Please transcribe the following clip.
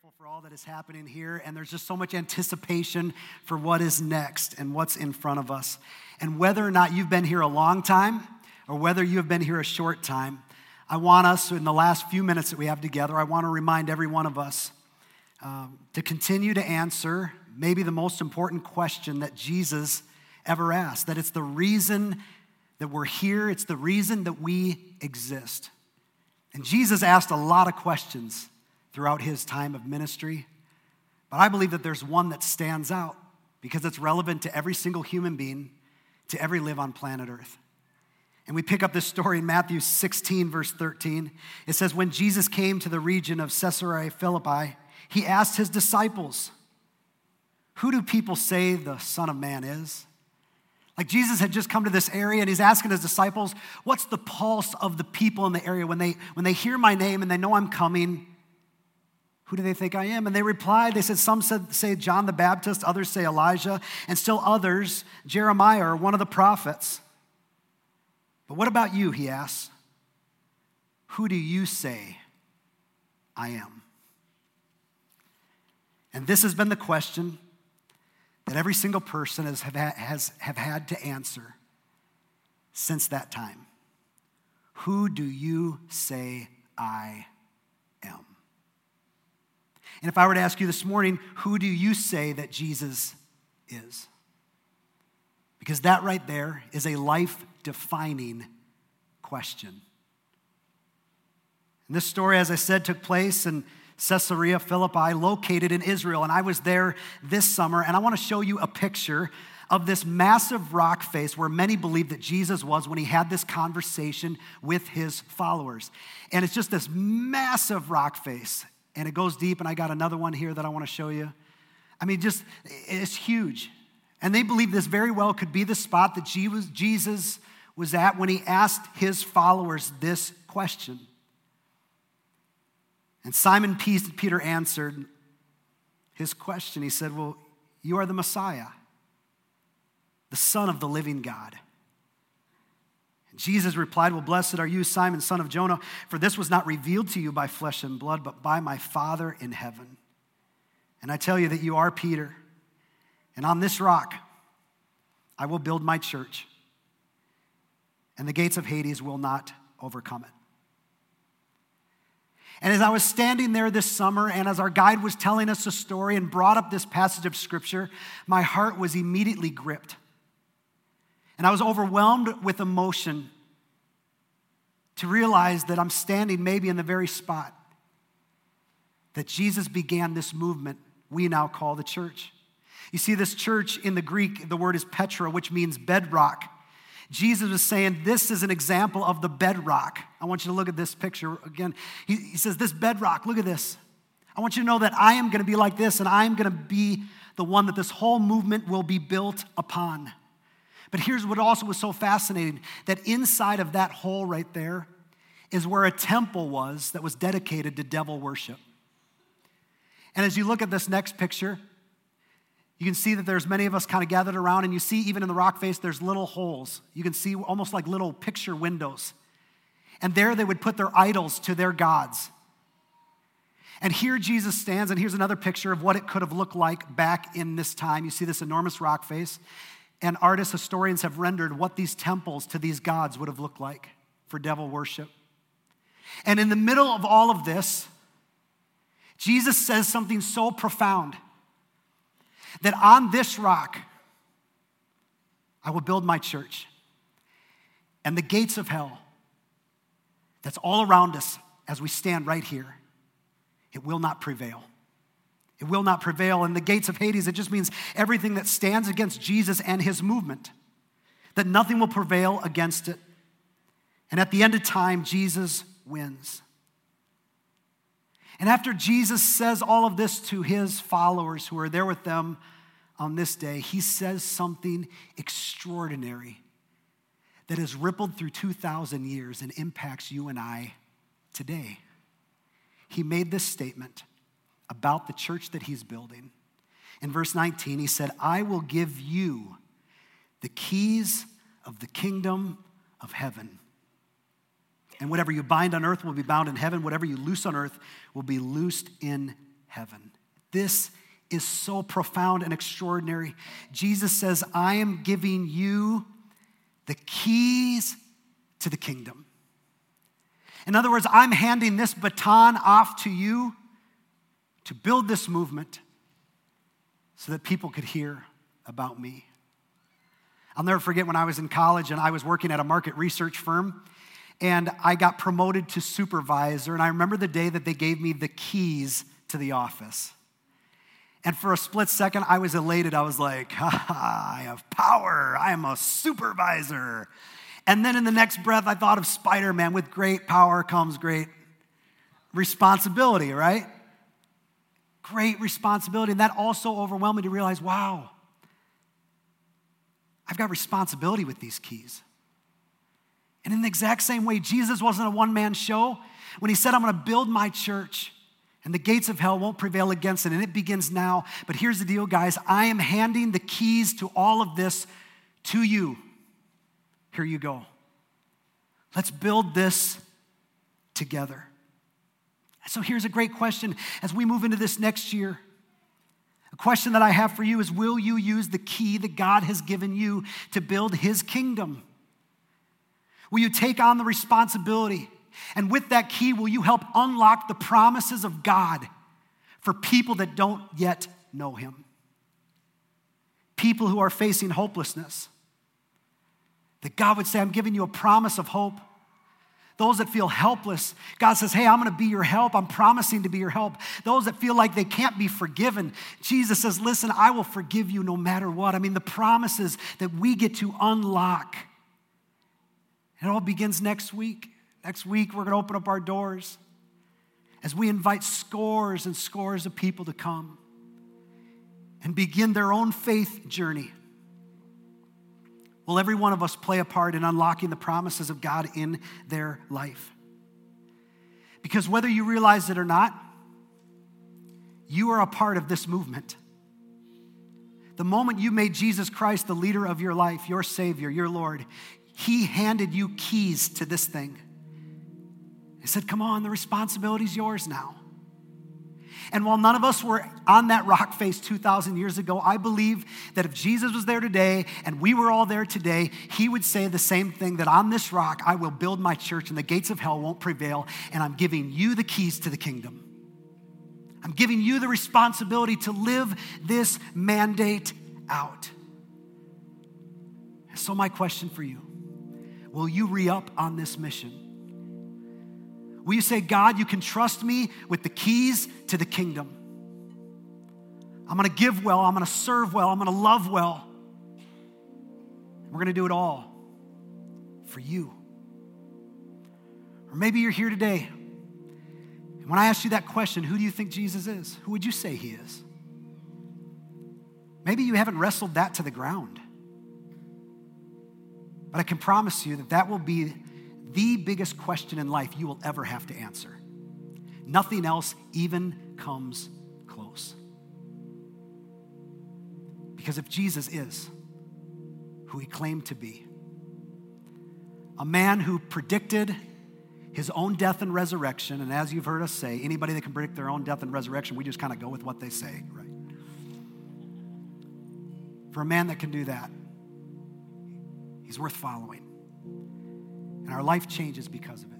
grateful for all that is happening here, and there's just so much anticipation for what is next and what's in front of us. And whether or not you've been here a long time or whether you have been here a short time, I want us, in the last few minutes that we have together, I want to remind every one of us um, to continue to answer maybe the most important question that Jesus ever asked that it's the reason that we're here, it's the reason that we exist. And Jesus asked a lot of questions throughout his time of ministry. But I believe that there's one that stands out because it's relevant to every single human being, to every live on planet Earth. And we pick up this story in Matthew 16, verse 13. It says, When Jesus came to the region of Caesarea Philippi, he asked his disciples, Who do people say the Son of Man is? Like Jesus had just come to this area and he's asking his disciples, What's the pulse of the people in the area when they, when they hear my name and they know I'm coming? Who do they think I am? And they replied, they said, some said, say John the Baptist, others say Elijah, and still others, Jeremiah or one of the prophets. But what about you? He asks. Who do you say I am? And this has been the question that every single person has, have, has have had to answer since that time. Who do you say I am? And if I were to ask you this morning, who do you say that Jesus is? Because that right there is a life defining question. And this story, as I said, took place in Caesarea Philippi, located in Israel. And I was there this summer, and I want to show you a picture of this massive rock face where many believe that Jesus was when he had this conversation with his followers. And it's just this massive rock face and it goes deep. And I got another one here that I want to show you. I mean, just, it's huge. And they believe this very well could be the spot that Jesus was at when he asked his followers this question. And Simon Peter answered his question. He said, Well, you are the Messiah, the Son of the living God. Jesus replied, Well, blessed are you, Simon, son of Jonah, for this was not revealed to you by flesh and blood, but by my Father in heaven. And I tell you that you are Peter, and on this rock I will build my church, and the gates of Hades will not overcome it. And as I was standing there this summer, and as our guide was telling us a story and brought up this passage of scripture, my heart was immediately gripped. And I was overwhelmed with emotion to realize that I'm standing maybe in the very spot that Jesus began this movement we now call the church. You see, this church in the Greek, the word is Petra, which means bedrock. Jesus was saying, This is an example of the bedrock. I want you to look at this picture again. He, he says, This bedrock, look at this. I want you to know that I am going to be like this, and I am going to be the one that this whole movement will be built upon. But here's what also was so fascinating that inside of that hole right there is where a temple was that was dedicated to devil worship. And as you look at this next picture, you can see that there's many of us kind of gathered around, and you see even in the rock face, there's little holes. You can see almost like little picture windows. And there they would put their idols to their gods. And here Jesus stands, and here's another picture of what it could have looked like back in this time. You see this enormous rock face. And artists, historians have rendered what these temples to these gods would have looked like for devil worship. And in the middle of all of this, Jesus says something so profound that on this rock, I will build my church. And the gates of hell, that's all around us as we stand right here, it will not prevail. It will not prevail. And the gates of Hades, it just means everything that stands against Jesus and his movement, that nothing will prevail against it. And at the end of time, Jesus wins. And after Jesus says all of this to his followers who are there with them on this day, he says something extraordinary that has rippled through 2,000 years and impacts you and I today. He made this statement about the church that he's building. In verse 19, he said, I will give you the keys of the kingdom of heaven. And whatever you bind on earth will be bound in heaven. Whatever you loose on earth will be loosed in heaven. This is so profound and extraordinary. Jesus says, I am giving you the keys to the kingdom. In other words, I'm handing this baton off to you to build this movement so that people could hear about me. I'll never forget when I was in college and I was working at a market research firm and I got promoted to supervisor. And I remember the day that they gave me the keys to the office. And for a split second, I was elated. I was like, ha, I have power. I am a supervisor. And then in the next breath, I thought of Spider Man with great power comes great responsibility, right? Great responsibility. And that also overwhelmed me to realize wow, I've got responsibility with these keys. And in the exact same way, Jesus wasn't a one man show. When he said, I'm going to build my church, and the gates of hell won't prevail against it. And it begins now. But here's the deal, guys I am handing the keys to all of this to you. Here you go. Let's build this together. So here's a great question as we move into this next year. A question that I have for you is Will you use the key that God has given you to build His kingdom? Will you take on the responsibility? And with that key, will you help unlock the promises of God for people that don't yet know Him? People who are facing hopelessness. That God would say, I'm giving you a promise of hope. Those that feel helpless, God says, Hey, I'm gonna be your help. I'm promising to be your help. Those that feel like they can't be forgiven, Jesus says, Listen, I will forgive you no matter what. I mean, the promises that we get to unlock. It all begins next week. Next week, we're going to open up our doors as we invite scores and scores of people to come and begin their own faith journey. Will every one of us play a part in unlocking the promises of God in their life? Because whether you realize it or not, you are a part of this movement. The moment you made Jesus Christ the leader of your life, your Savior, your Lord, He handed you keys to this thing. He said, Come on, the responsibility's yours now. And while none of us were on that rock face 2,000 years ago, I believe that if Jesus was there today and we were all there today, he would say the same thing that on this rock I will build my church and the gates of hell won't prevail, and I'm giving you the keys to the kingdom. I'm giving you the responsibility to live this mandate out. So, my question for you will you re up on this mission? Will you say, God, you can trust me with the keys to the kingdom? I'm gonna give well, I'm gonna serve well, I'm gonna love well. We're gonna do it all for you. Or maybe you're here today. And when I ask you that question, who do you think Jesus is? Who would you say he is? Maybe you haven't wrestled that to the ground. But I can promise you that that will be the biggest question in life you will ever have to answer. Nothing else even comes close. Because if Jesus is who he claimed to be, a man who predicted his own death and resurrection, and as you've heard us say, anybody that can predict their own death and resurrection, we just kind of go with what they say, right? For a man that can do that, he's worth following. And our life changes because of it.